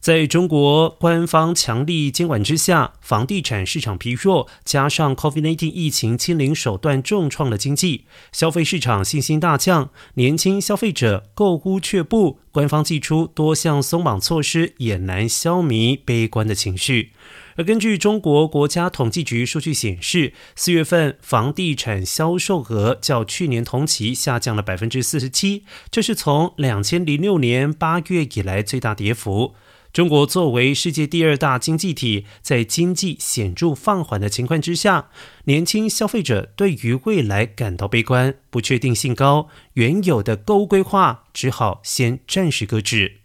在中国官方强力监管之下，房地产市场疲弱，加上 COVID-19 疫情清零手段重创了经济，消费市场信心大降，年轻消费者购屋却步。官方祭出多项松绑措施，也难消弭悲观的情绪。而根据中国国家统计局数据显示，四月份房地产销售额较去年同期下降了百分之四十七，这是从两千零六年八月以来最大跌幅。中国作为世界第二大经济体，在经济显著放缓的情况之下，年轻消费者对于未来感到悲观，不确定性高，原有的购物规划只好先暂时搁置。